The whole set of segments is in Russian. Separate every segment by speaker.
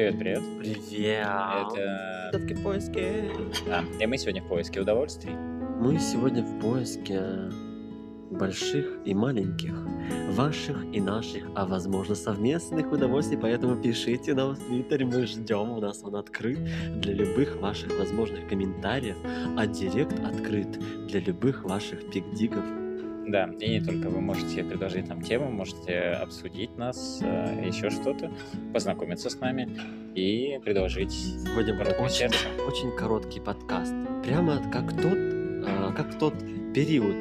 Speaker 1: Привет, привет.
Speaker 2: Привет.
Speaker 1: Это...
Speaker 2: в поиске.
Speaker 1: Да, и мы сегодня в поиске удовольствий.
Speaker 2: Мы сегодня в поиске больших и маленьких, ваших и наших, а возможно совместных удовольствий, поэтому пишите нам в Твиттере, мы ждем, у нас он открыт для любых ваших возможных комментариев, а директ открыт для любых ваших пикдиков.
Speaker 1: Да, и не только вы можете предложить нам тему, можете обсудить нас, э, еще что-то, познакомиться с нами и предложить
Speaker 2: будет
Speaker 1: руку
Speaker 2: очень, очень короткий подкаст. Прямо как тот, а, как тот период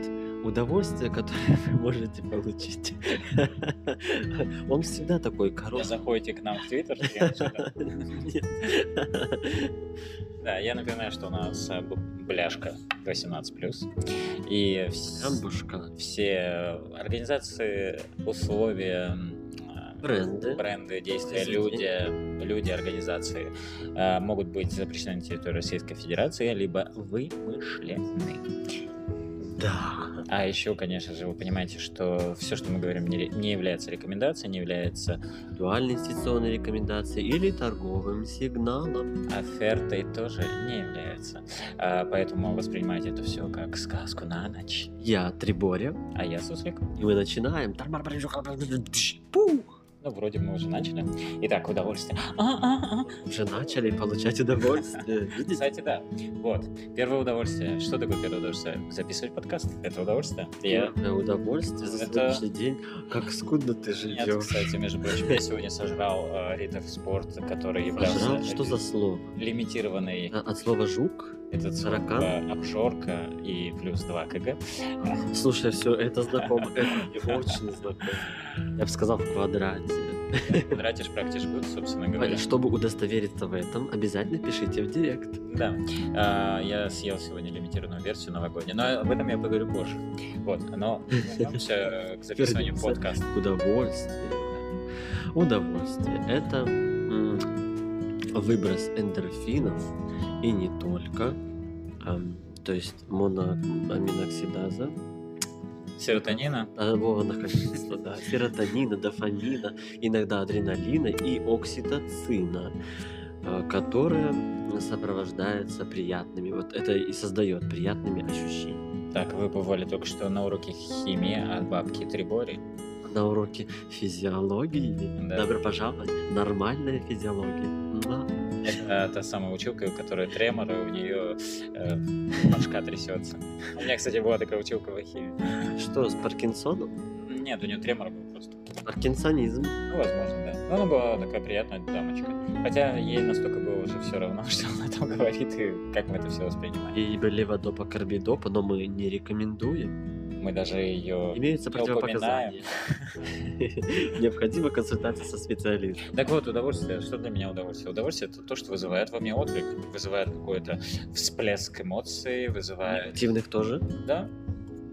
Speaker 2: удовольствия, которое вы можете получить. Он всегда такой короткий.
Speaker 1: заходите к нам в Твиттер. Да, я напоминаю, что у нас э, бляшка 18+. И вс- все организации, условия, э,
Speaker 2: Бренды.
Speaker 1: бренды, действия, люди, люди, организации э, могут быть запрещены на территории Российской Федерации, либо вымышлены.
Speaker 2: Да.
Speaker 1: А еще, конечно же, вы понимаете, что все, что мы говорим, не, не является рекомендацией, не является
Speaker 2: Индивидуальной инвестиционной рекомендации или торговым сигналом.
Speaker 1: офертой, тоже не является. А, поэтому воспринимайте это все как сказку на ночь.
Speaker 2: Я Триборя,
Speaker 1: А я Суслик.
Speaker 2: и мы начинаем. Пу!
Speaker 1: Ну, вроде мы уже начали. Итак, удовольствие. А-а-а.
Speaker 2: Уже начали получать удовольствие. Видите?
Speaker 1: Кстати, да. Вот. Первое удовольствие. Что такое первое удовольствие? Записывать подкаст. Это удовольствие. Я...
Speaker 2: Первое удовольствие за
Speaker 1: Это-
Speaker 2: сегодняшний день. Как скудно ты
Speaker 1: Нет,
Speaker 2: живешь.
Speaker 1: кстати, между прочим, я сегодня сожрал э, Риттер Спорт, который являлся
Speaker 2: что за слово?
Speaker 1: лимитированный
Speaker 2: А, От слова жук?
Speaker 1: Этот сорок,
Speaker 2: Таракан?
Speaker 1: э, обжорка и плюс 2 кг.
Speaker 2: Слушай, все это знакомо, это мне очень знакомо. Я бы сказал в квадрате.
Speaker 1: Тратишь, практишь гуд, собственно говоря.
Speaker 2: Чтобы удостовериться в этом, обязательно пишите в директ.
Speaker 1: Да, А, я съел сегодня лимитированную версию новогоднюю, но об этом я поговорю позже. Вот, но вернемся к записыванию подкаста.
Speaker 2: Удовольствие. Удовольствие. Это выброс эндорфинов и не только. То есть моноаминоксидаза,
Speaker 1: Серотонина,
Speaker 2: а, во, наконец-то, да, серотонина, дофамина, иногда адреналина и окситоцина, а, которая сопровождается приятными, вот это и создает приятными ощущениями.
Speaker 1: Так, вы бывали только что на уроке химии от бабки Трибори.
Speaker 2: На уроке физиологии
Speaker 1: Да.
Speaker 2: добро пожаловать, нормальная физиология.
Speaker 1: Это та самая училка, у которой тремор, и у нее э, башка трясется. У меня, кстати, была такая училка в химии.
Speaker 2: Что, с Паркинсоном?
Speaker 1: Нет, у нее тремор был просто.
Speaker 2: Паркинсонизм.
Speaker 1: Ну, возможно, да. Но она была такая приятная дамочка. Хотя ей настолько было уже все равно, что она там говорит и как мы это все воспринимаем.
Speaker 2: И леводопа, карбидопа, но мы не рекомендуем.
Speaker 1: Мы даже ее
Speaker 2: Имеются противопоказания. Необходима консультация со специалистом.
Speaker 1: Так вот, удовольствие. Что для меня удовольствие? Удовольствие это то, что вызывает во мне отклик, вызывает какой-то всплеск эмоций, вызывает.
Speaker 2: Активных тоже.
Speaker 1: Да,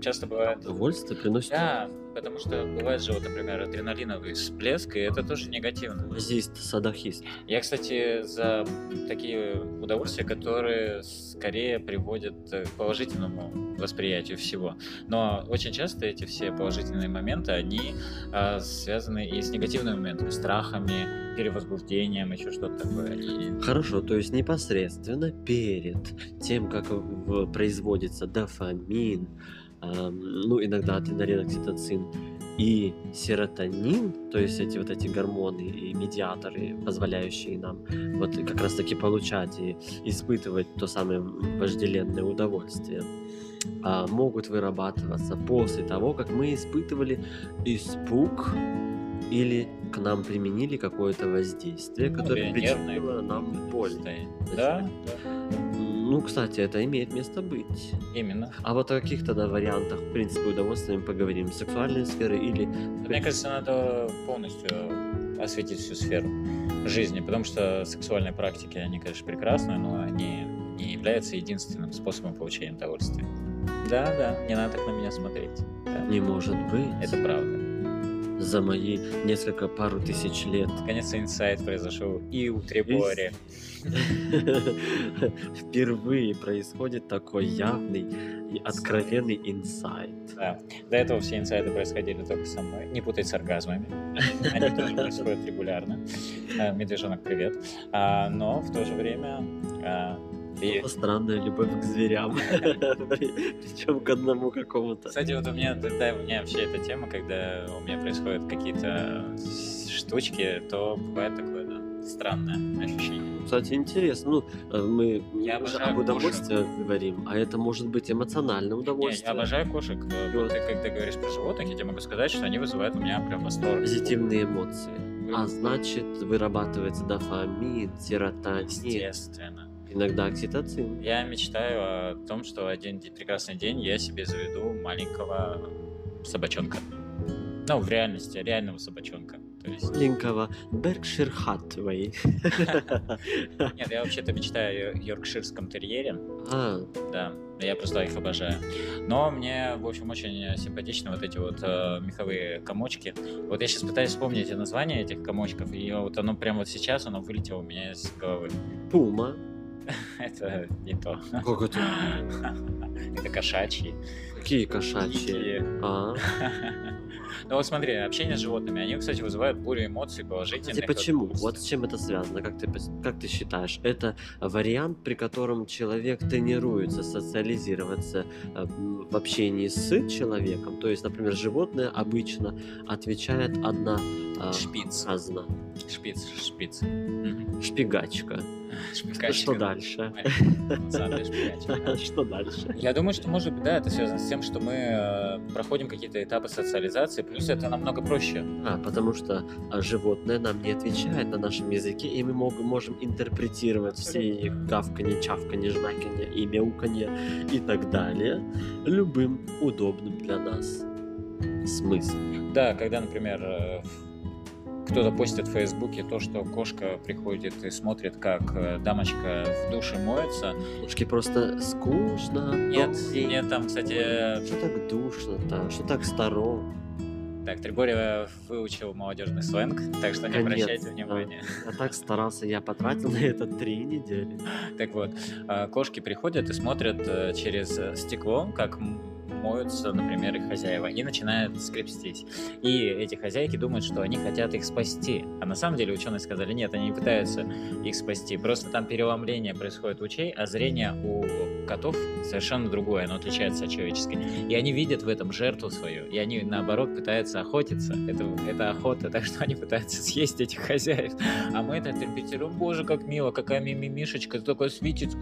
Speaker 1: часто бывает.
Speaker 2: Удовольствие приносит
Speaker 1: Да, потому что бывает же, вот, например, адреналиновый всплеск, и это тоже негативно.
Speaker 2: Азист, садохист.
Speaker 1: Я, кстати, за такие удовольствия, которые скорее приводят э, к положительному восприятию всего. Но очень часто эти все положительные моменты, они а, связаны и с негативными моментами, страхами, перевозбуждением, еще что-то такое.
Speaker 2: Хорошо, то есть непосредственно перед тем, как производится дофамин, ам, ну, иногда адреналин, окситоцин и серотонин, то есть эти вот эти гормоны и медиаторы, позволяющие нам вот как раз таки получать и испытывать то самое вожделенное удовольствие, а, могут вырабатываться после того, как мы испытывали испуг или к нам применили какое-то воздействие, которое причинило нам боль.
Speaker 1: Да, да,
Speaker 2: Ну, кстати, это имеет место быть.
Speaker 1: именно.
Speaker 2: А вот о каких тогда вариантах, в принципе, удовольствия мы поговорим? Сексуальной сферы или...
Speaker 1: Мне кажется, надо полностью осветить всю сферу жизни, потому что сексуальные практики, они, конечно, прекрасны, но они не являются единственным способом получения удовольствия. Да, да, не надо так на меня смотреть. Да,
Speaker 2: Не может быть.
Speaker 1: Это правда.
Speaker 2: За мои несколько пару тысяч лет.
Speaker 1: Наконец-то инсайт произошел и у Трибори.
Speaker 2: Впервые происходит такой явный и откровенный инсайт.
Speaker 1: Да. До этого все инсайды происходили только со мной. Не путать с оргазмами. Они тоже происходят регулярно. А, Медвежонок, привет. А, Но в то же время а, и
Speaker 2: странная любовь к зверям. Причем к одному какому-то.
Speaker 1: Кстати, вот у меня, да, да, у меня вообще эта тема, когда у меня происходят какие-то штучки, то бывает такое, да, странное ощущение.
Speaker 2: Кстати, интересно. Ну, э, мы
Speaker 1: Я
Speaker 2: уже об удовольствии говорим, а это может быть эмоциональное
Speaker 1: Не,
Speaker 2: удовольствие.
Speaker 1: я обожаю кошек. Э,
Speaker 2: Вот.
Speaker 1: Вот ты, когда говоришь про животных, я тебе могу сказать, что они вызывают у меня прям восторг.
Speaker 2: Позитивные эмоции. А значит, вырабатывается дофамин, серотонин,
Speaker 1: Естественно.
Speaker 2: Иногда окситоцин.
Speaker 1: Я мечтаю о том, что один прекрасный день я себе заведу маленького собачонка. Ну, в реальности, реального собачонка. То есть...
Speaker 2: Маленького Беркшир Хатвей.
Speaker 1: Нет, я вообще-то мечтаю о йоркширском терьере.
Speaker 2: А,
Speaker 1: Да, я просто их обожаю. Но мне, в общем, очень симпатичны вот эти вот э, меховые комочки. Вот я сейчас пытаюсь вспомнить название этих комочков, и вот оно прямо вот сейчас, оно вылетело у меня из головы.
Speaker 2: пума.
Speaker 1: Это не то.
Speaker 2: Как это?
Speaker 1: Это кошачьи.
Speaker 2: Какие кошачьи? А,
Speaker 1: Ну вот смотри, общение с животными, они, кстати, вызывают бурю эмоций положительных.
Speaker 2: Кстати, почему? Вот с чем это связано? Как ты, как ты считаешь? Это вариант, при котором человек тренируется социализироваться э, в общении с человеком. То есть, например, животное обычно отвечает одна а,
Speaker 1: Шпиц.
Speaker 2: фраза.
Speaker 1: Шпиц, шпиц.
Speaker 2: Шпигачка.
Speaker 1: Шпикачка.
Speaker 2: Что дальше? Что дальше?
Speaker 1: Я думаю, что, может быть, да, это связано с тем, что мы э, проходим какие-то этапы социализации, плюс это намного проще.
Speaker 2: А, потому что а, животное нам не отвечает на нашем языке, и мы мог- можем интерпретировать все их гавканье, чавканье, жмаканье и мяуканье и так далее любым удобным для нас смыслом.
Speaker 1: Да, когда, например, э, кто-то постит в Фейсбуке то, что кошка приходит и смотрит, как э, дамочка в душе моется.
Speaker 2: Ушки просто скучно.
Speaker 1: Нет, нет, там, кстати,
Speaker 2: Что так душно-то? Что так старо?
Speaker 1: так, Триборя выучил молодежный сленг, так что не
Speaker 2: Конечно,
Speaker 1: обращайте
Speaker 2: да.
Speaker 1: внимания.
Speaker 2: Я так старался, я потратил на это три недели.
Speaker 1: Так вот, э, кошки приходят и смотрят э, через э, стекло, как моются, например, их хозяева, и начинают скрепстись. И эти хозяйки думают, что они хотят их спасти. А на самом деле ученые сказали, нет, они не пытаются их спасти. Просто там переломление происходит лучей, а зрение у котов совершенно другое, оно отличается от человеческого. И они видят в этом жертву свою, и они, наоборот, пытаются охотиться. Это, это охота, так что они пытаются съесть этих хозяев. А мы это интерпретируем, боже, как мило, какая мимимишечка, такая светится.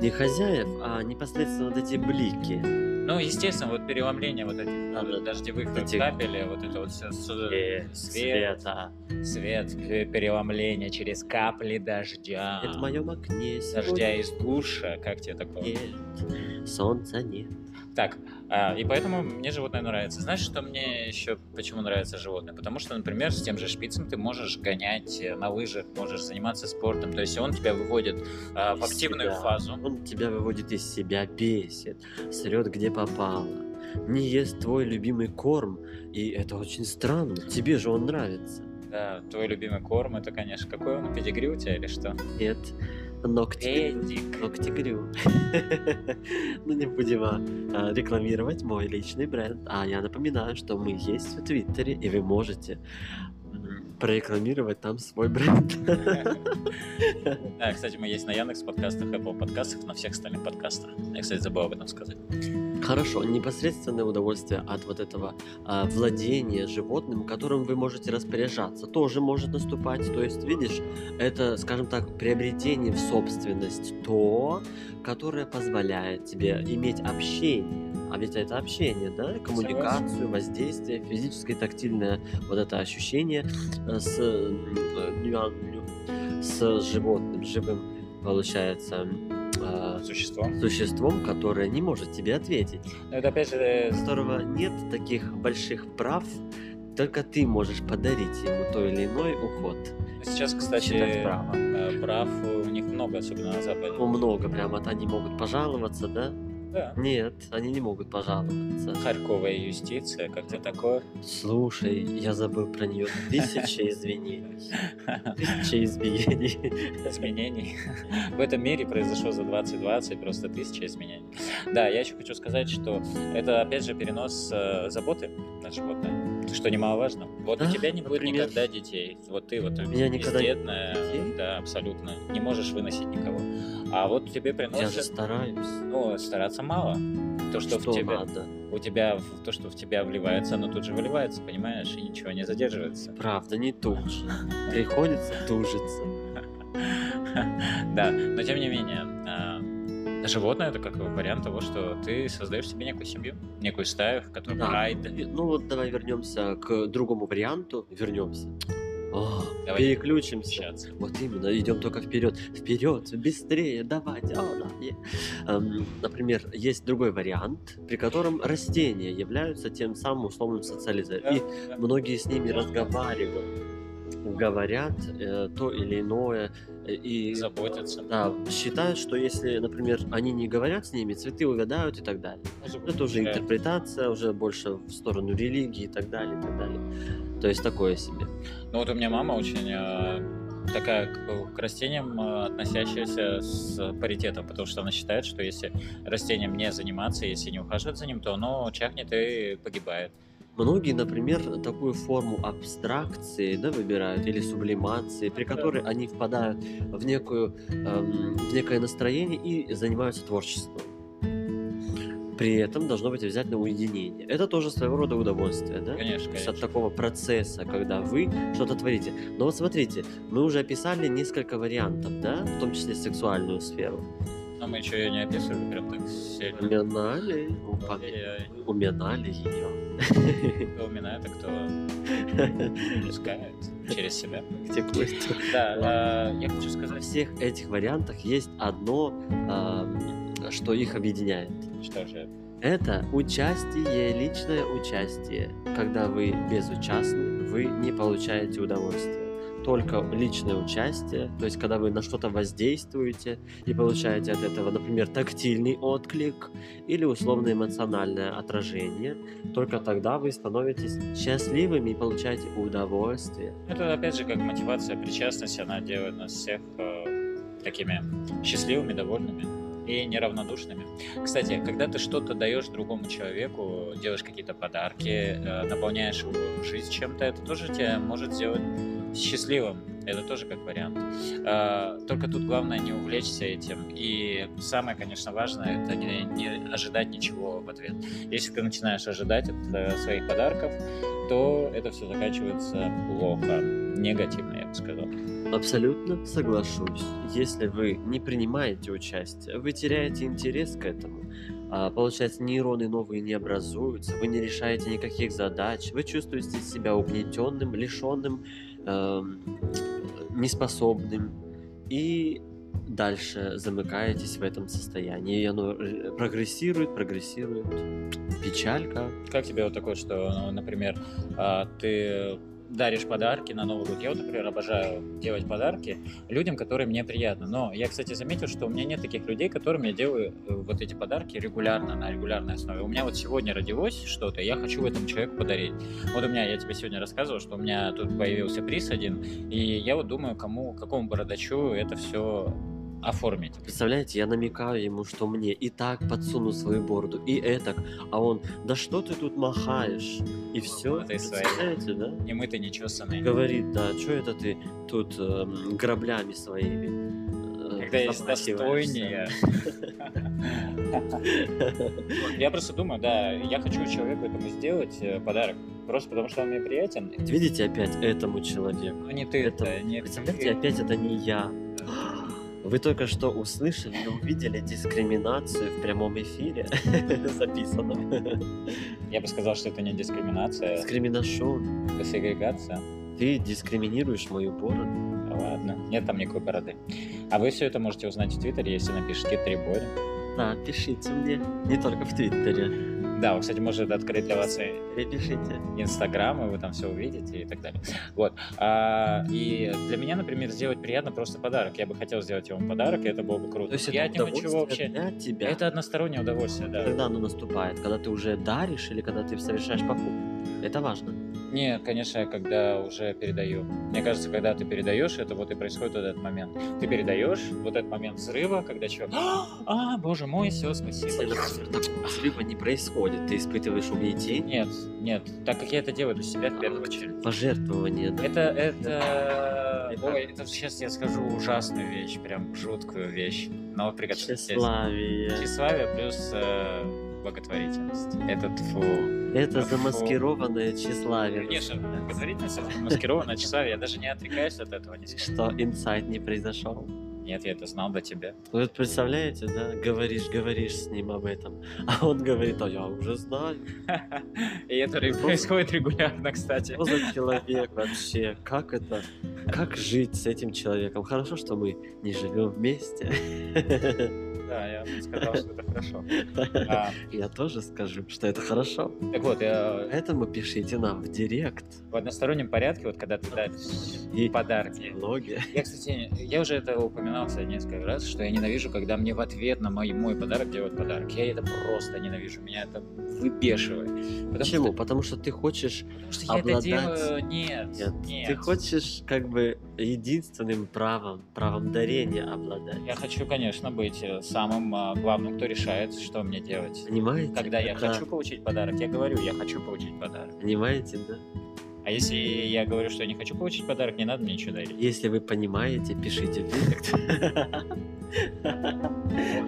Speaker 2: Не хозяев, а непосредственно вот эти блики.
Speaker 1: Ну, естественно, вот переломление вот этих
Speaker 2: Да,
Speaker 1: вот
Speaker 2: да.
Speaker 1: дождевых
Speaker 2: Эти-
Speaker 1: капель, вот это вот всё с-
Speaker 2: Э,
Speaker 1: свет,
Speaker 2: света.
Speaker 1: свет, пе- переломление через капли дождя.
Speaker 2: Это в моем окне
Speaker 1: Дождя из душа, как тебе такое?
Speaker 2: Нет, солнца нет.
Speaker 1: Так, а, и поэтому мне животное нравится. Знаешь, что мне еще почему нравится животное? Потому что, например, с тем же шпицем ты можешь гонять э, на лыжах, можешь заниматься спортом. То есть он тебя выводит а, в активную
Speaker 2: себя.
Speaker 1: фазу.
Speaker 2: Он тебя выводит из себя, бесит, срет где попало. Не ест твой любимый корм, и это очень странно. Тебе же он нравится.
Speaker 1: Да, твой любимый корм, это, конечно, какой он? Педигри у тебя или что?
Speaker 2: Нет, ногти.
Speaker 1: Эдик.
Speaker 2: Ногти грю. Ну не будем а, а, рекламировать мой личный бренд. А я напоминаю, что мы есть в Твиттере, и вы можете прорекламировать там свой бренд.
Speaker 1: Да, кстати, мы есть на Яндекс подкастах, Apple подкастах, на всех остальных подкастах. Я, кстати, забыл об этом сказать.
Speaker 2: Хорошо, непосредственное удовольствие от вот этого а, владения животным, которым вы можете распоряжаться, тоже может наступать. То есть, видишь, это, скажем так, приобретение в собственность то, которое позволяет тебе иметь общение. А ведь это общение, да? Коммуникацию, воздействие, физическое, тактильное вот это ощущение э, с, э, с животным, живым, получается, а,
Speaker 1: Существо.
Speaker 2: существом, которое не может тебе ответить,
Speaker 1: Но это опять же... э,
Speaker 2: которого нет таких больших прав, только ты можешь подарить ему то или иной уход.
Speaker 1: Сейчас, кстати, э, прав у них много, особенно на Западе.
Speaker 2: Много прям, вот они могут пожаловаться, да?
Speaker 1: Да.
Speaker 2: Нет, они не могут пожаловаться.
Speaker 1: Харьковая юстиция, как-то такое.
Speaker 2: Слушай, я забыл про нее. Тысяча извинений. Тысяча избиений.
Speaker 1: изменений. В этом мире произошло за 2020 просто тысяча изменений. Да, я еще хочу сказать, что это опять же перенос э, заботы на животное, что немаловажно. Вот
Speaker 2: Да,
Speaker 1: у тебя не будет
Speaker 2: например?
Speaker 1: никогда детей. Вот ты вот
Speaker 2: меня никогда
Speaker 1: бездетная,
Speaker 2: детей?
Speaker 1: да, абсолютно. Не можешь выносить никого. А вот тебе
Speaker 2: Я же
Speaker 1: приносят,
Speaker 2: стараюсь.
Speaker 1: ну, стараться мало. То, что,
Speaker 2: Что
Speaker 1: в тебе,
Speaker 2: надо?
Speaker 1: у тебя, то, что в тебя вливается, оно тут же выливается, понимаешь, и ничего не задерживается.
Speaker 2: Правда, не тут же. Приходится тужиться.
Speaker 1: Да, но тем не менее, а, животное это как вариант того, что ты создаешь себе некую семью, некую стаю, в которой
Speaker 2: Да.
Speaker 1: прайд.
Speaker 2: И- Ну вот давай вернемся к другому варианту. Вернемся. О,
Speaker 1: Давай
Speaker 2: переключимся.
Speaker 1: общаться.
Speaker 2: Вот именно, идем только вперед. Вперед, быстрее, давайте. О, да, е. Эм, например, есть другой вариант, при котором растения являются тем самым условным социализатором. И
Speaker 1: Да.
Speaker 2: многие с ними разговаривают, говорят э, то или иное. И
Speaker 1: Заботятся.
Speaker 2: да, считают, что если, например, они не говорят с ними, цветы увядают и так далее. Это уже интерпретация, уже больше в сторону религии и так далее, и так далее. То есть такое себе.
Speaker 1: Ну вот у меня мама очень э, такая к, к растениям э, относящаяся с паритетом, потому что она считает, что если растением не заниматься, если не ухаживать за ним, то оно чахнет и погибает.
Speaker 2: Многие, например, такую форму абстракции да, выбирают или сублимации, при которой они впадают в, некую, эм, в некое настроение и занимаются творчеством. При этом должно быть обязательно уединение. Это тоже своего рода удовольствие, да?
Speaker 1: Конечно, конечно.
Speaker 2: от такого процесса, когда вы что-то творите. Но вот смотрите, мы уже описали несколько вариантов, да, в том числе сексуальную сферу.
Speaker 1: Но мы еще ее не описывали прям так сильно.
Speaker 2: Упоминали, упоминали ее.
Speaker 1: Кто уминает, а кто пускает через себя.
Speaker 2: Где Костя?
Speaker 1: Да, э, я хочу сказать,
Speaker 2: всех этих вариантах есть одно, ам, что их объединяет.
Speaker 1: что же
Speaker 2: Это участие, личное участие. Когда вы безучастны, вы не получаете удовольствия. Только личное участие, то есть когда вы на что-то воздействуете и получаете от этого, например, тактильный отклик или условно-эмоциональное отражение, только тогда вы становитесь счастливыми и получаете удовольствие.
Speaker 1: Это опять же как мотивация, причастность, она делает нас всех э, такими счастливыми, довольными и неравнодушными. Кстати, когда ты что-то даешь другому человеку, делаешь какие-то подарки, э, наполняешь его жизнь чем-то, это тоже тебя может сделать счастливым. Это тоже как вариант. Э, Только тут главное не увлечься этим. И самое, конечно, важное, это не, не ожидать ничего в ответ. Если ты начинаешь ожидать от э, своих подарков, то это все заканчивается плохо, негативно, я бы сказал.
Speaker 2: Абсолютно соглашусь. Если вы не принимаете участие, вы теряете интерес к этому. А, получается, нейроны новые не образуются, вы не решаете никаких задач, вы чувствуете себя угнетенным, лишенным, эм, неспособным. И дальше замыкаетесь в этом состоянии. И оно э, прогрессирует, прогрессирует. Печалька.
Speaker 1: Как тебе вот такое, что, например, а, ты даришь подарки на Новый год. Я вот, например, обожаю делать подарки людям, которые мне приятны. Но я, кстати, заметил, что у меня нет таких людей, которым я делаю э, вот эти подарки регулярно, на регулярной основе. У меня вот сегодня родилось что-то, я хочу этому человеку подарить. Вот у меня, я тебе сегодня рассказывал, что у меня тут появился приз один, и я вот думаю, кому, какому бородачу это все оформить.
Speaker 2: Представляете, я намекаю ему, что мне и так подсуну свою бороду, и этак, а он, да что ты тут махаешь? И все,
Speaker 1: Ты
Speaker 2: представляете, да?
Speaker 1: И мы-то нечесанные.
Speaker 2: Говорит, да, что это ты тут эм, граблями своими э,
Speaker 1: Когда есть
Speaker 2: замахиваешься?»
Speaker 1: достойнее. Я просто думаю, да, я хочу человеку этому сделать э, подарок. Просто потому, что он мне приятен.
Speaker 2: Видите опять этому человеку?
Speaker 1: Ну не ты,
Speaker 2: Это-
Speaker 1: это, не
Speaker 2: Представляете, опять это не я. Вы только что услышали и увидели дискриминацию в прямом эфире записанном.
Speaker 1: Я бы сказал, что это не дискриминация,
Speaker 2: Дискриминашон.
Speaker 1: это сегрегация.
Speaker 2: Ты дискриминируешь мою бороду.
Speaker 1: Ладно, нет там никакой бороды. А вы все это можете узнать в Твиттере, если напишите три Боря.
Speaker 2: Да, пишите мне. Не только в Твиттере.
Speaker 1: Да, он, кстати, может открыть для вас
Speaker 2: Перепишите.
Speaker 1: Инстаграм, и вы там все увидите и так далее. Вот. А, и для меня, например, сделать приятно просто подарок. Я бы хотел сделать ему подарок, и это было бы круто.
Speaker 2: То есть
Speaker 1: я
Speaker 2: это
Speaker 1: от него вообще...
Speaker 2: для тебя.
Speaker 1: Это одностороннее удовольствие, да.
Speaker 2: Когда оно наступает? Когда ты уже даришь или когда ты совершаешь покупку? Это важно.
Speaker 1: Нет, конечно, когда уже передаю. Мне кажется, когда ты передаешь, это вот и происходит вот этот момент. Ты передаешь вот этот момент взрыва, когда человек, а, боже мой, все, спасибо.
Speaker 2: такого взрыва не происходит, ты испытываешь угнетение,
Speaker 1: Нет, нет, так как я это делаю для себя в первую очередь.
Speaker 2: пожертвование, да?
Speaker 1: Это, это, ой, это сейчас я скажу ужасную вещь, прям жуткую вещь. Но приготовьтесь.
Speaker 2: Тщеславие.
Speaker 1: Тщеславие плюс э, благотворительность. Это фу.
Speaker 2: Это замаскированное тщеславие.
Speaker 1: Конечно, благотворительность это маскированное тщеславие. Я даже не отрекаюсь от этого.
Speaker 2: Что инсайт не произошел.
Speaker 1: Нет, я это знал до тебя.
Speaker 2: Вы вот представляете, да, говоришь, говоришь с ним об этом, а он говорит, а я уже знаю,
Speaker 1: И это происходит регулярно, кстати.
Speaker 2: что за человек вообще, как это, как жить с этим человеком. Хорошо, что мы не живем вместе.
Speaker 1: Да, я сказал, что это хорошо. А,
Speaker 2: Я тоже скажу, что это хорошо.
Speaker 1: Так вот, я
Speaker 2: Поэтому пишите нам в директ.
Speaker 1: в одностороннем порядке, вот когда ты даришь
Speaker 2: И
Speaker 1: подарки,
Speaker 2: Логи.
Speaker 1: Я, кстати, я уже это упоминал, кстати, несколько раз, что я ненавижу, когда мне в ответ на мой, мой подарок делают подарок. Я это просто ненавижу, меня это выбешивает. Потому
Speaker 2: Почему?
Speaker 1: Что,
Speaker 2: Потому что ты хочешь
Speaker 1: потому что я
Speaker 2: обладать-
Speaker 1: это делаю... Нет,
Speaker 2: Нет,
Speaker 1: нет.
Speaker 2: Ты хочешь как бы единственным правом, правом дарения обладать.
Speaker 1: Я хочу, конечно, быть э, самым а, главным, кто решает, что мне делать.
Speaker 2: Понимаете?
Speaker 1: Когда я
Speaker 2: Это-
Speaker 1: хочу получить подарок, я говорю, я хочу получить подарок.
Speaker 2: Понимаете, да?
Speaker 1: А если я говорю, что я не хочу получить подарок, не надо мне ничего дарить.
Speaker 2: Если вы понимаете, пишите в директ.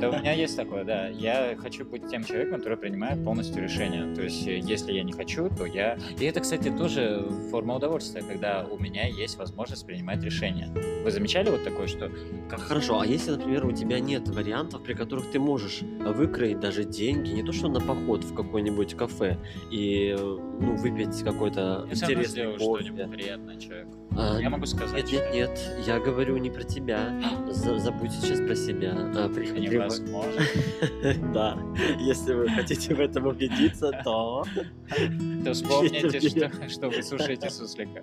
Speaker 1: Да, у меня есть такое, да. Я хочу быть тем человеком, который принимает полностью решение. То есть, э, если я не хочу, то я... И это, кстати, тоже форма удовольствия, когда у меня есть возможность принимать решения. Вы замечали вот такое, что...
Speaker 2: Как хорошо, а если, например, у тебя нет вариантов, при которых ты можешь выкроить даже деньги, не то что на поход в какое-нибудь кафе и э, ну, выпить какой-то
Speaker 1: Я
Speaker 2: интересный кофе.
Speaker 1: что-нибудь приятное человеку.
Speaker 2: А,
Speaker 1: Я могу сказать,
Speaker 2: Нет, нет, нет, я говорю не про тебя. За- забудь сейчас про себя. А, при-
Speaker 1: что
Speaker 2: при-
Speaker 1: невозможно.
Speaker 2: Да, если вы хотите в этом убедиться, то
Speaker 1: То вспомните, что, вы слушаете суслика.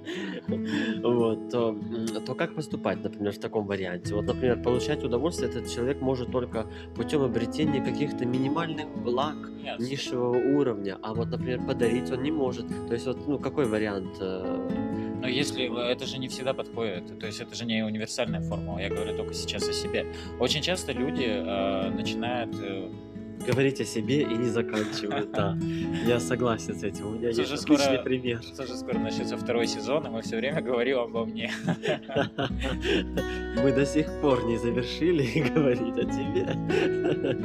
Speaker 2: вот, то, как поступать, например, в таком варианте? Вот, например, получать удовольствие этот человек может только путем обретения каких-то минимальных благ низшего уровня, а вот, например, подарить он не может. То есть, вот, ну, какой вариант?
Speaker 1: Но если вы- это же не всегда подходит, то есть это же не универсальная формула, я говорю только сейчас о себе. Очень часто люди э, начинают э,
Speaker 2: Говорить о себе и не заканчивать, да. Я согласен с этим. У меня есть
Speaker 1: скоро-
Speaker 2: отличный пример.
Speaker 1: Тоже скоро начнется второй сезон, и мы все время говорим обо мне.
Speaker 2: Мы до сих пор не завершили говорить о тебе.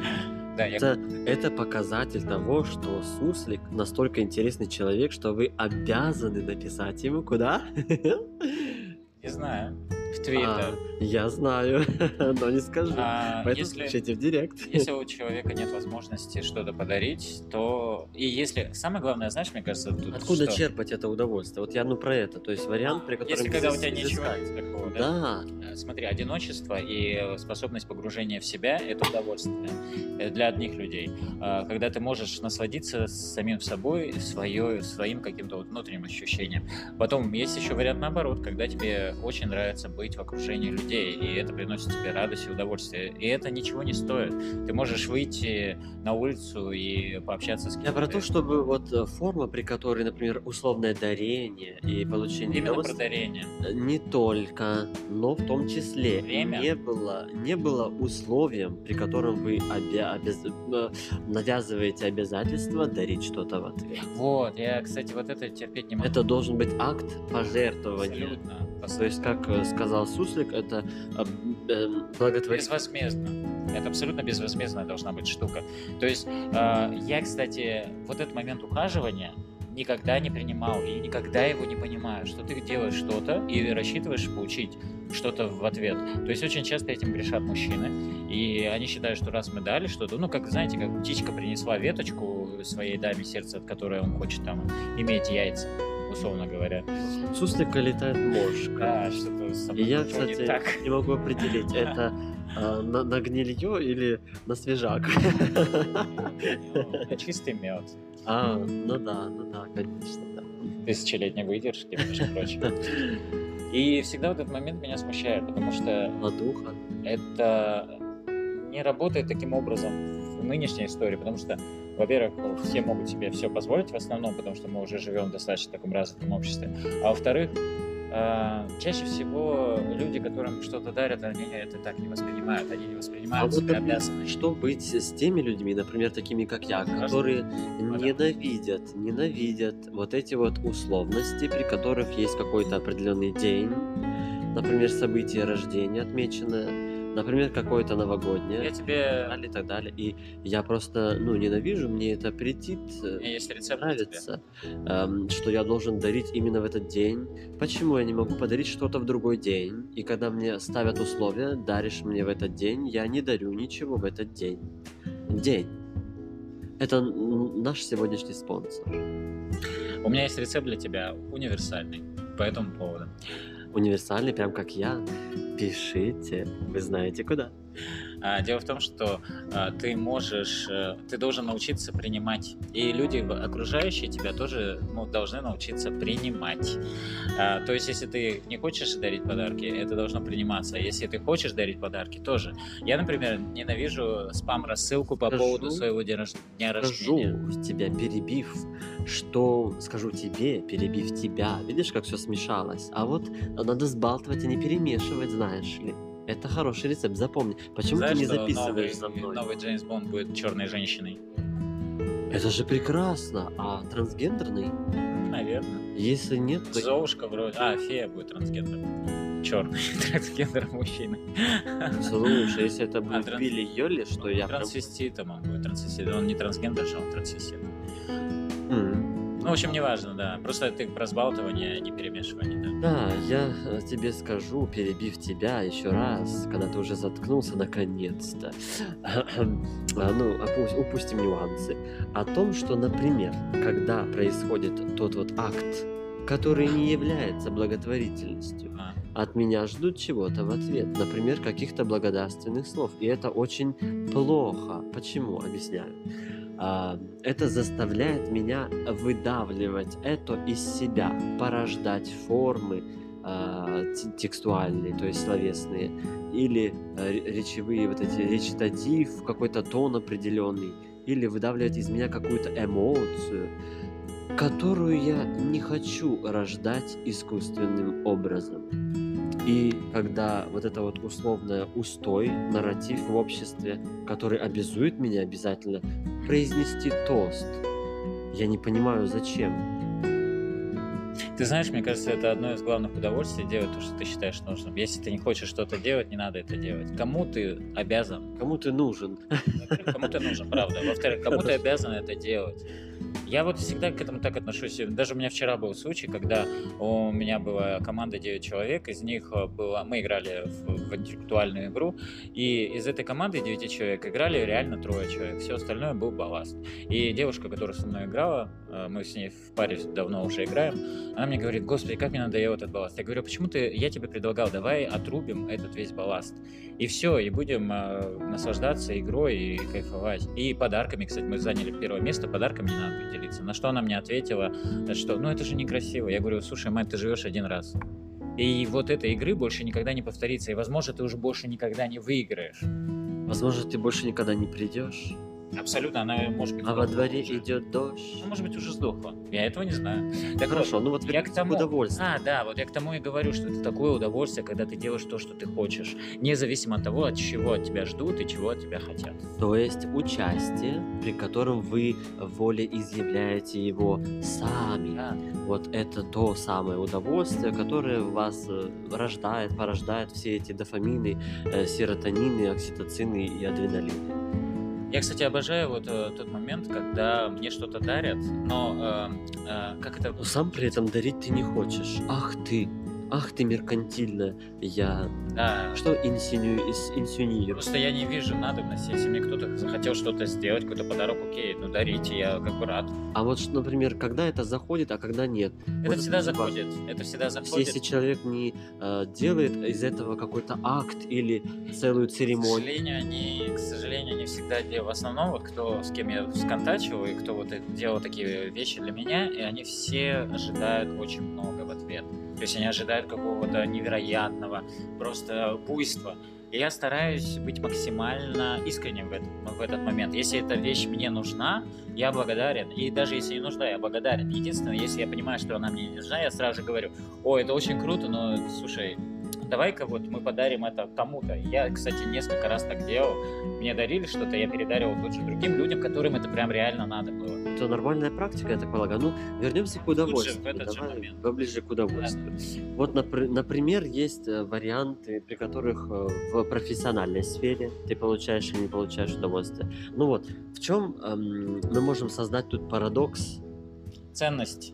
Speaker 1: Да, я
Speaker 2: Это, это показатель того, что Суслик настолько интересный человек, что вы обязаны написать ему куда?
Speaker 1: не знаю. В
Speaker 2: А,
Speaker 1: Твиттер.
Speaker 2: я знаю, но не скажу.
Speaker 1: А,
Speaker 2: Поэтому
Speaker 1: если,
Speaker 2: пишите в директ.
Speaker 1: если у человека нет возможности что-то подарить, то... И если... Самое главное, знаешь, мне кажется, тут
Speaker 2: Откуда
Speaker 1: что?
Speaker 2: черпать это удовольствие? Вот я ну про это. То есть вариант, при котором
Speaker 1: Если когда у тебя ничего нет такого, да?
Speaker 2: Да,
Speaker 1: Э, Смотри, одиночество и способность погружения в себя – это удовольствие э, для одних людей. А, Когда ты можешь насладиться самим собой, свое, своим каким-то вот внутренним ощущением. Потом есть еще вариант наоборот, когда тебе очень нравится быть в окружении людей, и это приносит тебе радость и удовольствие. И это ничего не стоит. Ты можешь выйти на улицу и пообщаться с
Speaker 2: я
Speaker 1: кем-то.
Speaker 2: про то, чтобы вот э, форма, при которой, например, условное дарение и получение
Speaker 1: Именно про дарение.
Speaker 2: не только, но в том числе
Speaker 1: Время?
Speaker 2: не было, не было условием, при котором вы обя- обяз- э, навязываете обязательство дарить что-то в ответ.
Speaker 1: Вот, я, кстати, вот это терпеть не могу.
Speaker 2: Это должен быть акт пожертвования.
Speaker 1: абсолютно.
Speaker 2: То есть, как э, сказал Суслик, это э, э, благотворительность.
Speaker 1: Безвозмездно. Это абсолютно безвозмездная должна быть штука. То есть э, я, кстати, вот этот момент ухаживания никогда не принимал и никогда его не понимаю, что ты делаешь что-то и рассчитываешь получить что-то в ответ. То есть очень часто этим грешат мужчины, и они считают, что раз мы дали что-то, ну, как, знаете, как птичка принесла веточку своей даме сердце, от которой он хочет там иметь яйца, условно говоря.
Speaker 2: Суслика летает мошка.
Speaker 1: Да, что-то с собой
Speaker 2: И я,
Speaker 1: пошло не
Speaker 2: кстати,
Speaker 1: так.
Speaker 2: не могу определить, это э, на, на гнилье или на свежак.
Speaker 1: Ну, Чистый мед.
Speaker 2: А, ну да, ну да, конечно, да.
Speaker 1: Тысячелетней выдержки, между прочим. И всегда вот этот момент меня смущает, потому что
Speaker 2: Ладуха.
Speaker 1: это не работает таким образом в нынешней истории, потому что, во-первых, все могут себе все позволить в основном, потому что мы уже живем в достаточно таком развитом обществе, а во-вторых, а, чаще всего люди, которым что-то дарят, они это так не воспринимают, они не
Speaker 2: А
Speaker 1: воспринимают
Speaker 2: вот
Speaker 1: себя обязанными.
Speaker 2: что быть с теми людьми, например, такими как я, которые
Speaker 1: да.
Speaker 2: ненавидят, ненавидят вот эти вот условности, при которых есть какой-то определенный день, например, событие рождения отмеченное, например, какое-то новогоднее.
Speaker 1: Я
Speaker 2: и
Speaker 1: тебе...
Speaker 2: так далее, и так далее. И я просто, ну, ненавижу, мне это претит, э,
Speaker 1: есть рецепт
Speaker 2: нравится, эм, что я должен дарить именно в этот день. Почему я не могу подарить что-то в другой день? И когда мне ставят условия, даришь мне в этот день, я не дарю ничего в этот день. День. Это наш сегодняшний спонсор.
Speaker 1: У меня есть рецепт для тебя, универсальный, по этому поводу.
Speaker 2: Универсальный, прям как я. Пишите, вы знаете куда.
Speaker 1: А, Дело в том, что а, ты можешь, э, ты должен научиться принимать, и люди окружающие тебя тоже ну, должны научиться принимать. А, То есть, если ты не хочешь дарить подарки, это должно приниматься. Если ты хочешь дарить подарки, тоже. Я, например, ненавижу спам-рассылку по
Speaker 2: Скажу-
Speaker 1: поводу своего дня рож- дня
Speaker 2: Скажу
Speaker 1: рождения.
Speaker 2: тебя, перебив, что скажу тебе, перебив тебя. Видишь, как все смешалось? А вот надо сбалтывать и не перемешивать, знаешь ли. Это хороший рецепт, запомни. Почему
Speaker 1: Знаешь,
Speaker 2: ты не записываешь
Speaker 1: новый,
Speaker 2: за мной?
Speaker 1: новый Джеймс Бонд будет черной женщиной?
Speaker 2: Это же прекрасно. А трансгендерный?
Speaker 1: Наверное.
Speaker 2: Если нет, то...
Speaker 1: Золушка вроде... А, фея будет трансгендер. Черный трансгендер мужчина.
Speaker 2: Слушай, если это будет
Speaker 1: транс-
Speaker 2: Билли Йоли, что я прям...
Speaker 1: Трансвеститом он будет, трансвеститом. Он не трансгендер же, он трансвестит.
Speaker 2: М.
Speaker 1: Ну, в общем, неважно, да. Просто ты про сбалтывание, а не перемешивание, да.
Speaker 2: Да, я э, тебе скажу, перебив тебя еще раз, когда ты уже заткнулся наконец-то. А, ну, упустим нюансы. О том, что, например, когда происходит тот вот акт, который не является благотворительностью,
Speaker 1: А,
Speaker 2: от меня ждут чего-то в ответ, например, каких-то благодарственных слов. И это очень плохо. Почему? Объясняю. Это заставляет меня выдавливать это из себя, порождать формы а, те- текстуальные, то есть словесные, или ре- речевые, вот эти речитатив, какой-то тон определенный, или выдавливать из меня какую-то эмоцию, которую я не хочу рождать искусственным образом. И когда вот это вот условное устой, нарратив в обществе, который обязует меня обязательно произнести тост, я не понимаю, зачем.
Speaker 1: Ты знаешь, мне кажется, это одно из главных удовольствий делать то, что ты считаешь нужным. Если ты не хочешь что-то делать, не надо это делать. Кому ты обязан?
Speaker 2: Кому ты нужен?
Speaker 1: Кому ты нужен, правда. Во-вторых, кому ты обязан это делать? Я вот всегда к этому так отношусь. Даже у меня вчера был случай, когда у меня была команда 9 человек, из них э, было... Мы играли в, в интеллектуальную игру, и из этой команды 9 человек играли реально трое человек. Все остальное был балласт. И девушка, которая со мной играла, э, мы с ней в паре давно уже играем, она мне говорит, господи, как мне надоел этот балласт. Я говорю, почему ты, я тебе предлагал, давай отрубим этот весь балласт. И все, и будем э, наслаждаться игрой и кайфовать. И подарками, кстати, мы заняли первое место, подарками не надо делиться. На что она мне ответила, что ну это же некрасиво. Я говорю, слушай, мать, ты живешь один раз. И вот этой игры больше никогда не повторится. И, возможно, ты уже больше никогда не выиграешь.
Speaker 2: Возможно, ты больше никогда не придешь.
Speaker 1: Абсолютно, она может быть
Speaker 2: А во дворе
Speaker 1: уже.
Speaker 2: идет дождь.
Speaker 1: Ну, может быть, уже сдохла. Я этого не знаю. Так
Speaker 2: Хорошо,
Speaker 1: вот,
Speaker 2: ну вот
Speaker 1: я к тому...
Speaker 2: удовольствию.
Speaker 1: А, да, вот я к тому и говорю, что это такое удовольствие, когда ты делаешь то, что ты хочешь, независимо от того, от чего от тебя ждут и чего от тебя хотят.
Speaker 2: То есть участие, при котором вы волеизъявляете его сами.
Speaker 1: Да.
Speaker 2: Вот это то самое удовольствие, которое вас э, рождает, порождает все эти дофамины, э, серотонины, окситоцины и адреналины.
Speaker 1: Я, кстати, обожаю вот э, тот момент, когда мне что-то дарят, но э, э, как это...
Speaker 2: Но сам при этом дарить ты не хочешь. Ах ты, ах ты меркантильная, я
Speaker 1: Да.
Speaker 2: что инсиню, инсинирую?
Speaker 1: Просто я не вижу надобности, если мне кто-то захотел что-то сделать, какой-то подарок, окей, ну дарите, я как бы рад.
Speaker 2: А вот, например, когда это заходит, а когда нет?
Speaker 1: Это
Speaker 2: Вот
Speaker 1: всегда
Speaker 2: типа,
Speaker 1: заходит, это всегда
Speaker 2: Если
Speaker 1: заходит.
Speaker 2: человек не э, делает из этого какой-то акт или целую
Speaker 1: К
Speaker 2: церемонию,
Speaker 1: сожалению, они, к сожалению, они всегда делают. В основном, вот кто с кем я сконтачивал и кто вот это- делал такие вещи для меня, и они все ожидают очень много в ответ. То есть они ожидают какого-то невероятного, просто буйства. И я стараюсь быть максимально искренним в этот, в этот момент. Если эта вещь мне нужна, я благодарен. И даже если не нужна, я благодарен. Единственное, если я понимаю, что она мне не нужна, я сразу же говорю, о, это очень круто, но слушай, давай-ка вот мы подарим это кому-то. Я, кстати, несколько раз так делал. Мне дарили что-то, я передарил тут же другим людям, которым это прям реально надо было.
Speaker 2: это нормальная практика, я так полагаю. Ну, вернемся к удовольствию.
Speaker 1: в этот же
Speaker 2: Давай
Speaker 1: момент.
Speaker 2: поближе к удовольствию. Вот, напр- например, есть э, варианты, при которых э, в профессиональной сфере ты получаешь или не получаешь удовольствие. Ну вот, в чем эм, мы можем создать тут парадокс?
Speaker 1: Ценность.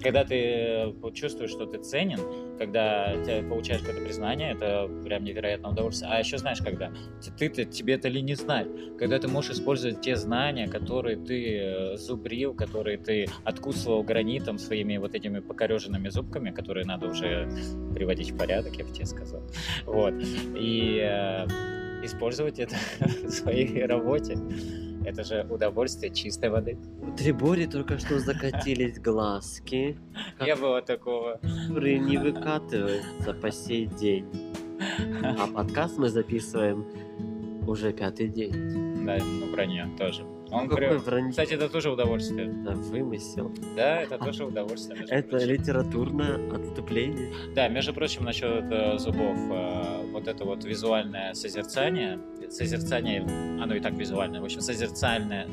Speaker 1: Когда ты э, чувствуешь, что ты ценен, когда ты получаешь какое-то признание, это прям невероятное удовольствие. А еще знаешь, когда ты-то тебе это ли не знать, когда ты можешь использовать те знания, которые ты э, зубрил, которые ты откусывал гранитом своими вот этими покореженными зубками, которые надо уже приводить в порядок, я бы тебе сказал. Вот. И э, использовать это в своей работе. Это же удовольствие чистой воды.
Speaker 2: У Трибори только что закатились глазки,
Speaker 1: Не было такого.
Speaker 2: которые не выкатываются по сей день. А подкаст мы записываем уже пятый день.
Speaker 1: Да, ну про нее тоже. Он
Speaker 2: Какое
Speaker 1: прям-. Кстати, это тоже удовольствие.
Speaker 2: Это вымысел.
Speaker 1: Да, это тоже удовольствие.
Speaker 2: Это
Speaker 1: прочим.
Speaker 2: литературное отступление.
Speaker 1: Да, между прочим, насчет э, зубов, э, вот это вот визуальное созерцание, созерцание, оно и так визуальное, в общем, созерцательное,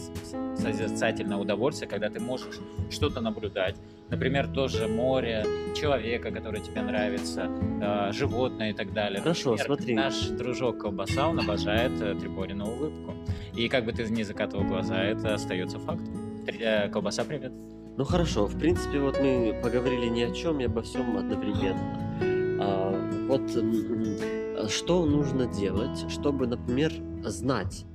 Speaker 1: созерцательное удовольствие, когда ты можешь что-то наблюдать, например, тоже море, человека, который тебе нравится, э, животное и так далее.
Speaker 2: Хорошо,
Speaker 1: Например,
Speaker 2: смотри.
Speaker 1: Наш дружок Колбаса, он обожает э, улыбку. И как бы ты ни закатывал глаза, это остается факт. Три- э, Колбаса, привет.
Speaker 2: Ну хорошо, в принципе, вот мы поговорили ни о чем и обо всем одновременно. А, вот что нужно делать, чтобы, например, знать,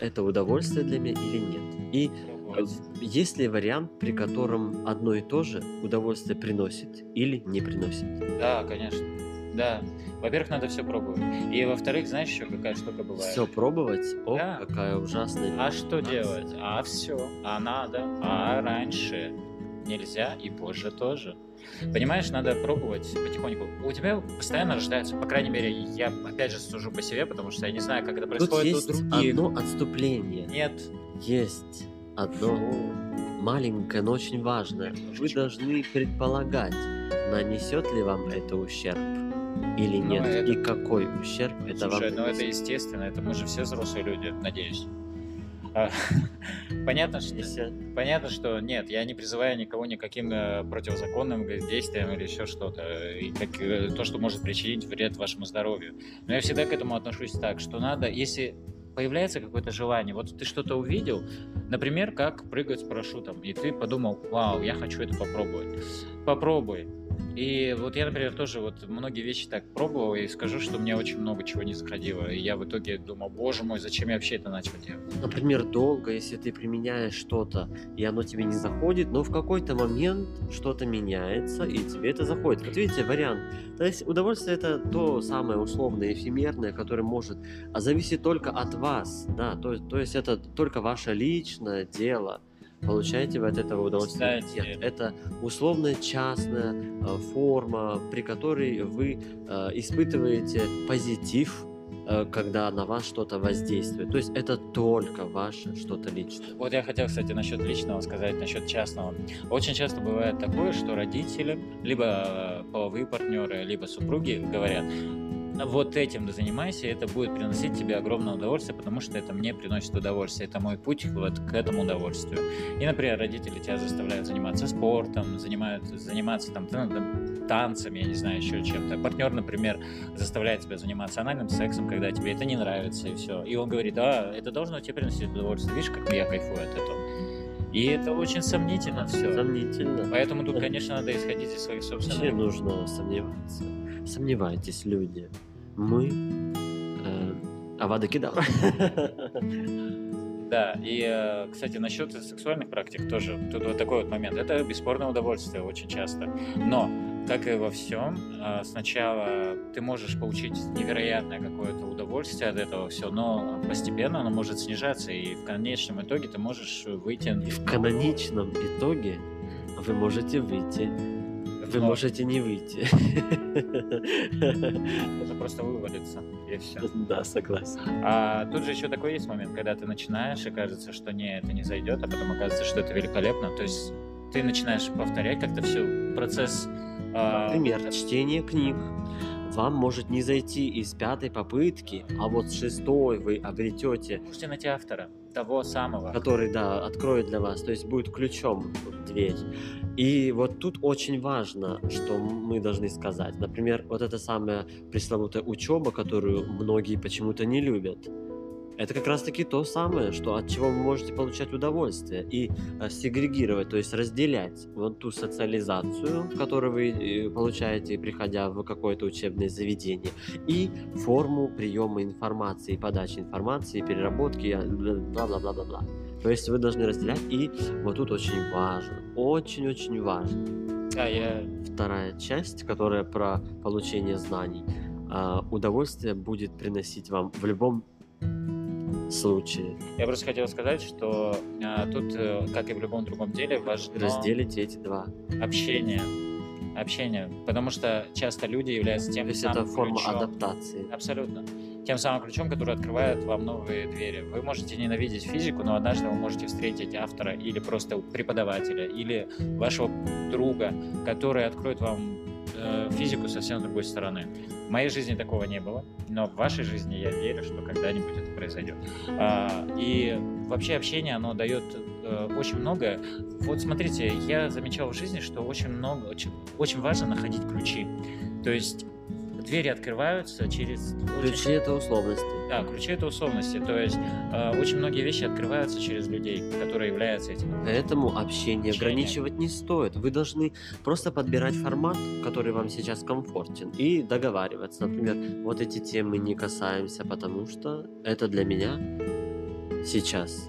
Speaker 2: это удовольствие для меня или нет? И э, есть ли вариант, при котором одно и то же удовольствие приносит или не приносит?
Speaker 1: Да, конечно. Да. Во-первых, надо все пробовать. И во-вторых, знаешь еще какая штука бывает?
Speaker 2: Все пробовать? О,
Speaker 1: Да.
Speaker 2: какая ужасная.
Speaker 1: А что делать? А все. А надо. А раньше нельзя и позже тоже. Понимаешь, надо пробовать потихоньку. У тебя постоянно рождается, по крайней мере, я опять же сужу по себе, потому что я не знаю, как это
Speaker 2: Тут
Speaker 1: происходит
Speaker 2: есть
Speaker 1: у других.
Speaker 2: одно отступление.
Speaker 1: Нет.
Speaker 2: Есть одно маленькое, но очень важное. Вы должны предполагать, нанесет ли вам это ущерб или
Speaker 1: Ну,
Speaker 2: нет,
Speaker 1: это-
Speaker 2: и какой ущерб это
Speaker 1: Слушай,
Speaker 2: вам
Speaker 1: ну это
Speaker 2: нанесет.
Speaker 1: естественно, это мы же все взрослые люди, надеюсь. А, Понятно, что Понятно, что нет, я не призываю никого никаким э, противозаконным действиям или еще что-то, и как, э, то, что может причинить вред вашему здоровью. Но я всегда к этому отношусь так, что надо, если появляется какое-то желание, вот ты что-то увидел, например, как прыгать с парашютом, и ты подумал, вау, я хочу это попробовать. Попробуй. И вот я, например, тоже вот многие вещи так пробовал и скажу, что мне очень много чего не заходило. И я в итоге думал, боже мой, зачем я вообще это начал делать?
Speaker 2: Например, долго, если ты применяешь что-то, и оно тебе не заходит, но в какой-то момент что-то меняется, и тебе это заходит. Вот видите, вариант. То есть удовольствие это то самое условное, эфемерное, которое может а зависит только от вас, да, то, то есть это только ваше личное дело. Получаете вы от этого удовольствие?
Speaker 1: Кстати.
Speaker 2: Нет, это условная частная э, форма, при которой вы э, испытываете позитив, э, когда на вас что-то воздействует. То есть это только ваше что-то личное.
Speaker 1: Вот я хотел, кстати, насчет личного сказать, насчет частного. Очень часто бывает такое, что родители, либо половые партнеры, либо супруги говорят, вот этим занимайся, и это будет приносить тебе огромное удовольствие, потому что это мне приносит удовольствие, это мой путь вот к этому удовольствию. И, например, родители тебя заставляют заниматься спортом, занимают, заниматься там, тан- там, танцами, я не знаю, еще чем-то. Партнер, например, заставляет тебя заниматься анальным сексом, когда тебе это не нравится, и все. И он говорит, да, это должно тебе приносить удовольствие, видишь, как я кайфую от этого. И это очень сомнительно все.
Speaker 2: Сомнительно.
Speaker 1: Поэтому тут, конечно, надо исходить из своих
Speaker 2: Вообще
Speaker 1: собственных...
Speaker 2: нужно сомневаться. Сомневайтесь, люди. Мы... Э, Авада Кедавра.
Speaker 1: Да, и, э, кстати, насчет сексуальных практик тоже, тут вот такой вот момент. Это бесспорное удовольствие очень часто. Но, как и во всем, э, сначала ты можешь получить невероятное какое-то удовольствие от этого все, но постепенно оно может снижаться, и в конечном итоге ты можешь выйти...
Speaker 2: И в каноничном итоге вы можете выйти. Вы
Speaker 1: Но
Speaker 2: можете не выйти.
Speaker 1: Это просто вывалится, и все.
Speaker 2: Да, согласен.
Speaker 1: А тут же еще такой есть момент, когда ты начинаешь, и кажется, что не, это не зайдет, а потом оказывается, что это великолепно. То есть ты начинаешь повторять как-то все, процесс... а,
Speaker 2: Например, чтение книг. Вам может не зайти из пятой попытки, а вот с шестой вы обретете,
Speaker 1: Можете найти автора, того самого.
Speaker 2: который, да, откроет для вас, то есть будет ключом дверь. И вот тут очень важно, что мы должны сказать. Например, вот эта самая пресловутая учеба, которую многие почему-то не любят. Это как раз-таки то самое, что от чего вы можете получать удовольствие и э, сегрегировать, то есть разделять вот ту социализацию, которую вы э, получаете, приходя в какое-то учебное заведение, и форму приема информации, подачи информации, переработки, э, бла-бла-бла-бла-бла. То есть вы должны разделять, и вот тут очень важно, очень-очень важно.
Speaker 1: Да, я...
Speaker 2: Вторая часть, которая про получение знаний, а, удовольствие будет приносить вам в любом случае.
Speaker 1: я просто хотел сказать, что а, тут, э, как и в любом другом деле, важно
Speaker 2: Разделите эти два.
Speaker 1: общение. Общение. Потому что часто люди являются
Speaker 2: То
Speaker 1: тем
Speaker 2: есть
Speaker 1: самым
Speaker 2: это форма
Speaker 1: ключом.
Speaker 2: адаптации.
Speaker 1: Абсолютно. Тем самым ключом, который открывает вам новые двери. Вы можете ненавидеть физику, но однажды вы можете встретить автора или просто преподавателя, или вашего друга, который откроет вам э, физику совсем с другой стороны. В моей жизни такого не было, но в вашей жизни я верю, что когда-нибудь это произойдет. А, и вообще общение, оно дает э, очень многое. Вот смотрите, я замечал в жизни, что очень много, очень, важно находить ключи. То есть двери открываются через очень
Speaker 2: Ключи это условности.
Speaker 1: да, ключи это условности. То есть э, очень многие вещи открываются через людей, которые являются этим.
Speaker 2: Поэтому общение
Speaker 1: Общение.
Speaker 2: ограничивать не стоит. Вы должны просто подбирать формат, который вам сейчас комфортен, и договариваться. Например, вот эти темы не касаемся, потому что это для меня сейчас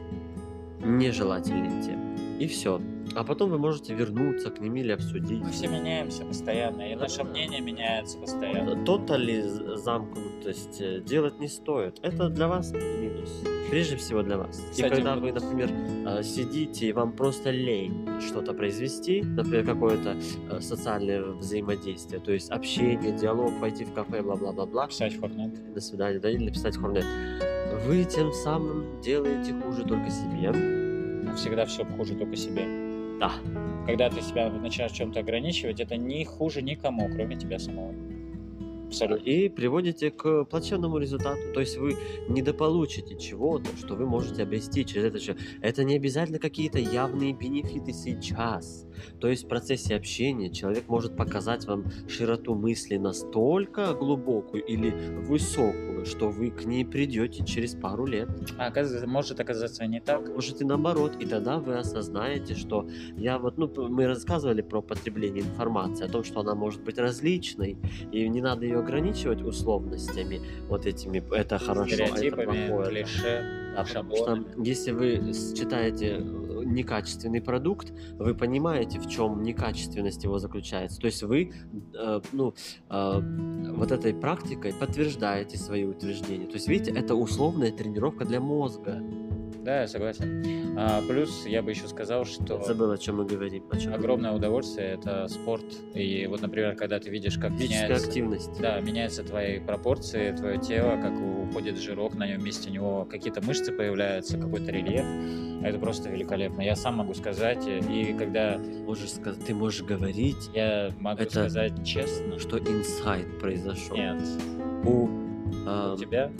Speaker 2: нежелательные темы. И все. А потом вы можете вернуться к ним или обсудить.
Speaker 1: Мы все меняемся постоянно, и наше мнение меняется постоянно.
Speaker 2: Тотали замкнутость э, делать не стоит. Это для вас минус. Прежде всего для вас.
Speaker 1: Кстати,
Speaker 2: и когда вы, например, э, сидите и вам просто лень что-то произвести, например, какое-то э, социальное взаимодействие, то есть общение, диалог, пойти в кафе, бла-бла-бла-бла,
Speaker 1: Писать Хорнет.
Speaker 2: до свидания, да, или написать хорнет, вы тем самым делаете хуже только себе.
Speaker 1: Всегда все хуже только себе.
Speaker 2: Да.
Speaker 1: Когда ты себя начинаешь чем-то ограничивать, это не хуже никому, кроме тебя самого. Абсолютно.
Speaker 2: И приводите к плачевному результату. То есть вы недополучите чего-то, что вы можете обрести через это же. Это не обязательно какие-то явные бенефиты сейчас. То есть в процессе общения человек может показать вам широту мысли настолько глубокую или высокую, что вы к ней придете через пару лет.
Speaker 1: А оказывается, может оказаться не так.
Speaker 2: Может и наоборот. И тогда вы осознаете, что я вот, ну, мы рассказывали про потребление информации, о том, что она может быть различной, и не надо ее ограничивать условностями, вот этими, это хорошо, а это плохое.
Speaker 1: клише.
Speaker 2: Да, потому что если вы с- читаете э, некачественный продукт, вы понимаете, в чем некачественность его заключается. То есть вы, э, ну, э, вот этой практикой подтверждаете свои утверждения. То есть, видите, это условная тренировка для мозга.
Speaker 1: Да, я согласен. А, плюс я бы еще сказал, что
Speaker 2: Забыл, о чем мы говорим. О чем мы
Speaker 1: огромное удовольствие это спорт. И вот, например, когда ты видишь, как.
Speaker 2: Физическая
Speaker 1: меняется,
Speaker 2: активность.
Speaker 1: да, меняются твои пропорции, твое тело, как уходит жирок, на нем месте него какие-то мышцы появляются, какой-то рельеф. Это просто великолепно. Я сам могу сказать, и когда
Speaker 2: Можешь сказать, ты можешь говорить,
Speaker 1: я могу
Speaker 2: Это-
Speaker 1: сказать честно,
Speaker 2: что инсайт произошел.
Speaker 1: нет,
Speaker 2: У,
Speaker 1: у тебя,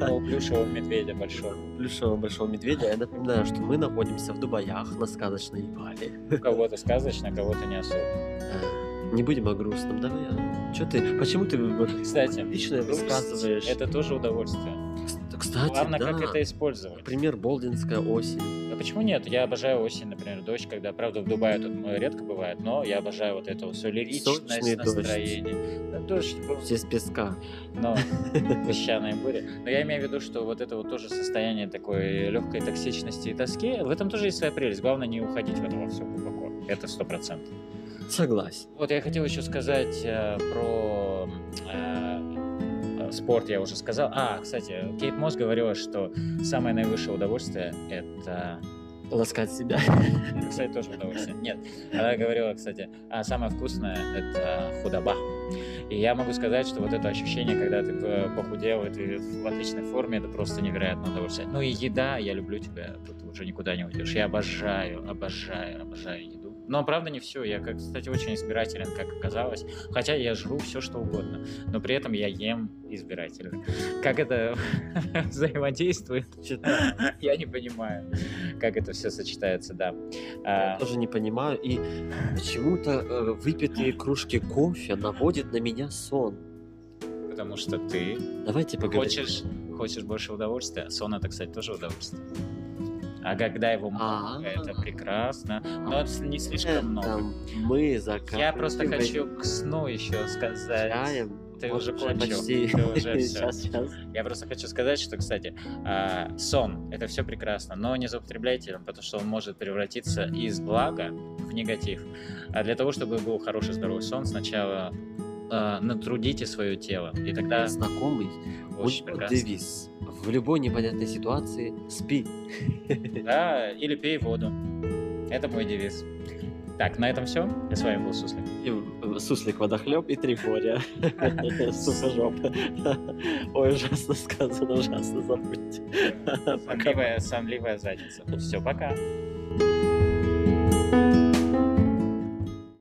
Speaker 1: у плюшевого медведя большого.
Speaker 2: плюшевого большого медведя. Я напоминаю, что мы находимся в Дубаях на сказочной Бали.
Speaker 1: У кого-то сказочно, а кого-то не особо.
Speaker 2: Э, Не будем о грустном, давай. Че ты? Почему ты
Speaker 1: Кстати,
Speaker 2: личное высказываешь?
Speaker 1: это тоже удовольствие.
Speaker 2: Кстати,
Speaker 1: Главное,
Speaker 2: да.
Speaker 1: как это использовать.
Speaker 2: Например, Болдинская осень.
Speaker 1: Почему нет? Я обожаю осень, например, дождь, когда, правда, в Дубае тут редко бывает, но я обожаю вот эту соляричность,
Speaker 2: Солнечный дождь.
Speaker 1: настроение. Да, дождь был,
Speaker 2: Без песка.
Speaker 1: но песчаные бури. Но я имею в виду, что вот это вот тоже состояние такой легкой токсичности и тоски, в этом тоже есть своя прелесть. Главное не уходить в это все глубоко. Это сто процентов.
Speaker 2: Согласен.
Speaker 1: Вот я хотел еще сказать э, про э, спорт, я уже сказал. А, кстати, Кейт Мосс говорила, что самое наивысшее удовольствие — это
Speaker 2: Ласкать себя.
Speaker 1: кстати, тоже удовольствие. Нет, она говорила, кстати, а самое вкусное — это худоба. И я могу сказать, что вот это ощущение, когда ты похудел, и ты в отличной форме, это просто невероятное удовольствие. Ну и еда, я люблю тебя, тут уже никуда не уйдешь. Я обожаю, обожаю, обожаю еду. Но, правда, не все. Я, как, кстати, очень избирателен, как оказалось. Хотя я жру все, что угодно. Но при этом я ем избирательно. Как это взаимодействует, я не понимаю, как это все сочетается, да.
Speaker 2: Я
Speaker 1: А,
Speaker 2: тоже не понимаю. И почему-то э, выпитые кружки кофе наводят на меня сон.
Speaker 1: потому что ты
Speaker 2: Давайте поговорим.
Speaker 1: хочешь, хочешь больше удовольствия. Сон это, кстати, тоже удовольствие. А когда его много,
Speaker 2: А.
Speaker 1: это прекрасно. Но это не слишком
Speaker 2: Это
Speaker 1: много.
Speaker 2: мы заканчиваем.
Speaker 1: Я просто хочу к сну еще сказать.
Speaker 2: Чаем.
Speaker 1: Ты
Speaker 2: Вот
Speaker 1: уже кончил.
Speaker 2: почти.
Speaker 1: Ты уже.
Speaker 2: Сейчас, сейчас.
Speaker 1: Я просто хочу сказать, что, кстати, а, сон это все прекрасно, но не злоупотребляйте им, потому что он может превратиться из блага в негатив. А для того, чтобы был хороший здоровый сон, сначала а, натрудите свое тело, и тогда
Speaker 2: Знакомый.
Speaker 1: Очень
Speaker 2: него
Speaker 1: прекрасно.
Speaker 2: девиз. В любой непонятной ситуации спи.
Speaker 1: Да, или пей воду. Это мой девиз. Так, на этом все. Я с вами был Суслик.
Speaker 2: И, э, Суслик водохлеб и трифория. Сухожоп. Ой, ужасно сказано, ужасно забудьте.
Speaker 1: Сонливая, сонливая задница. Все, пока.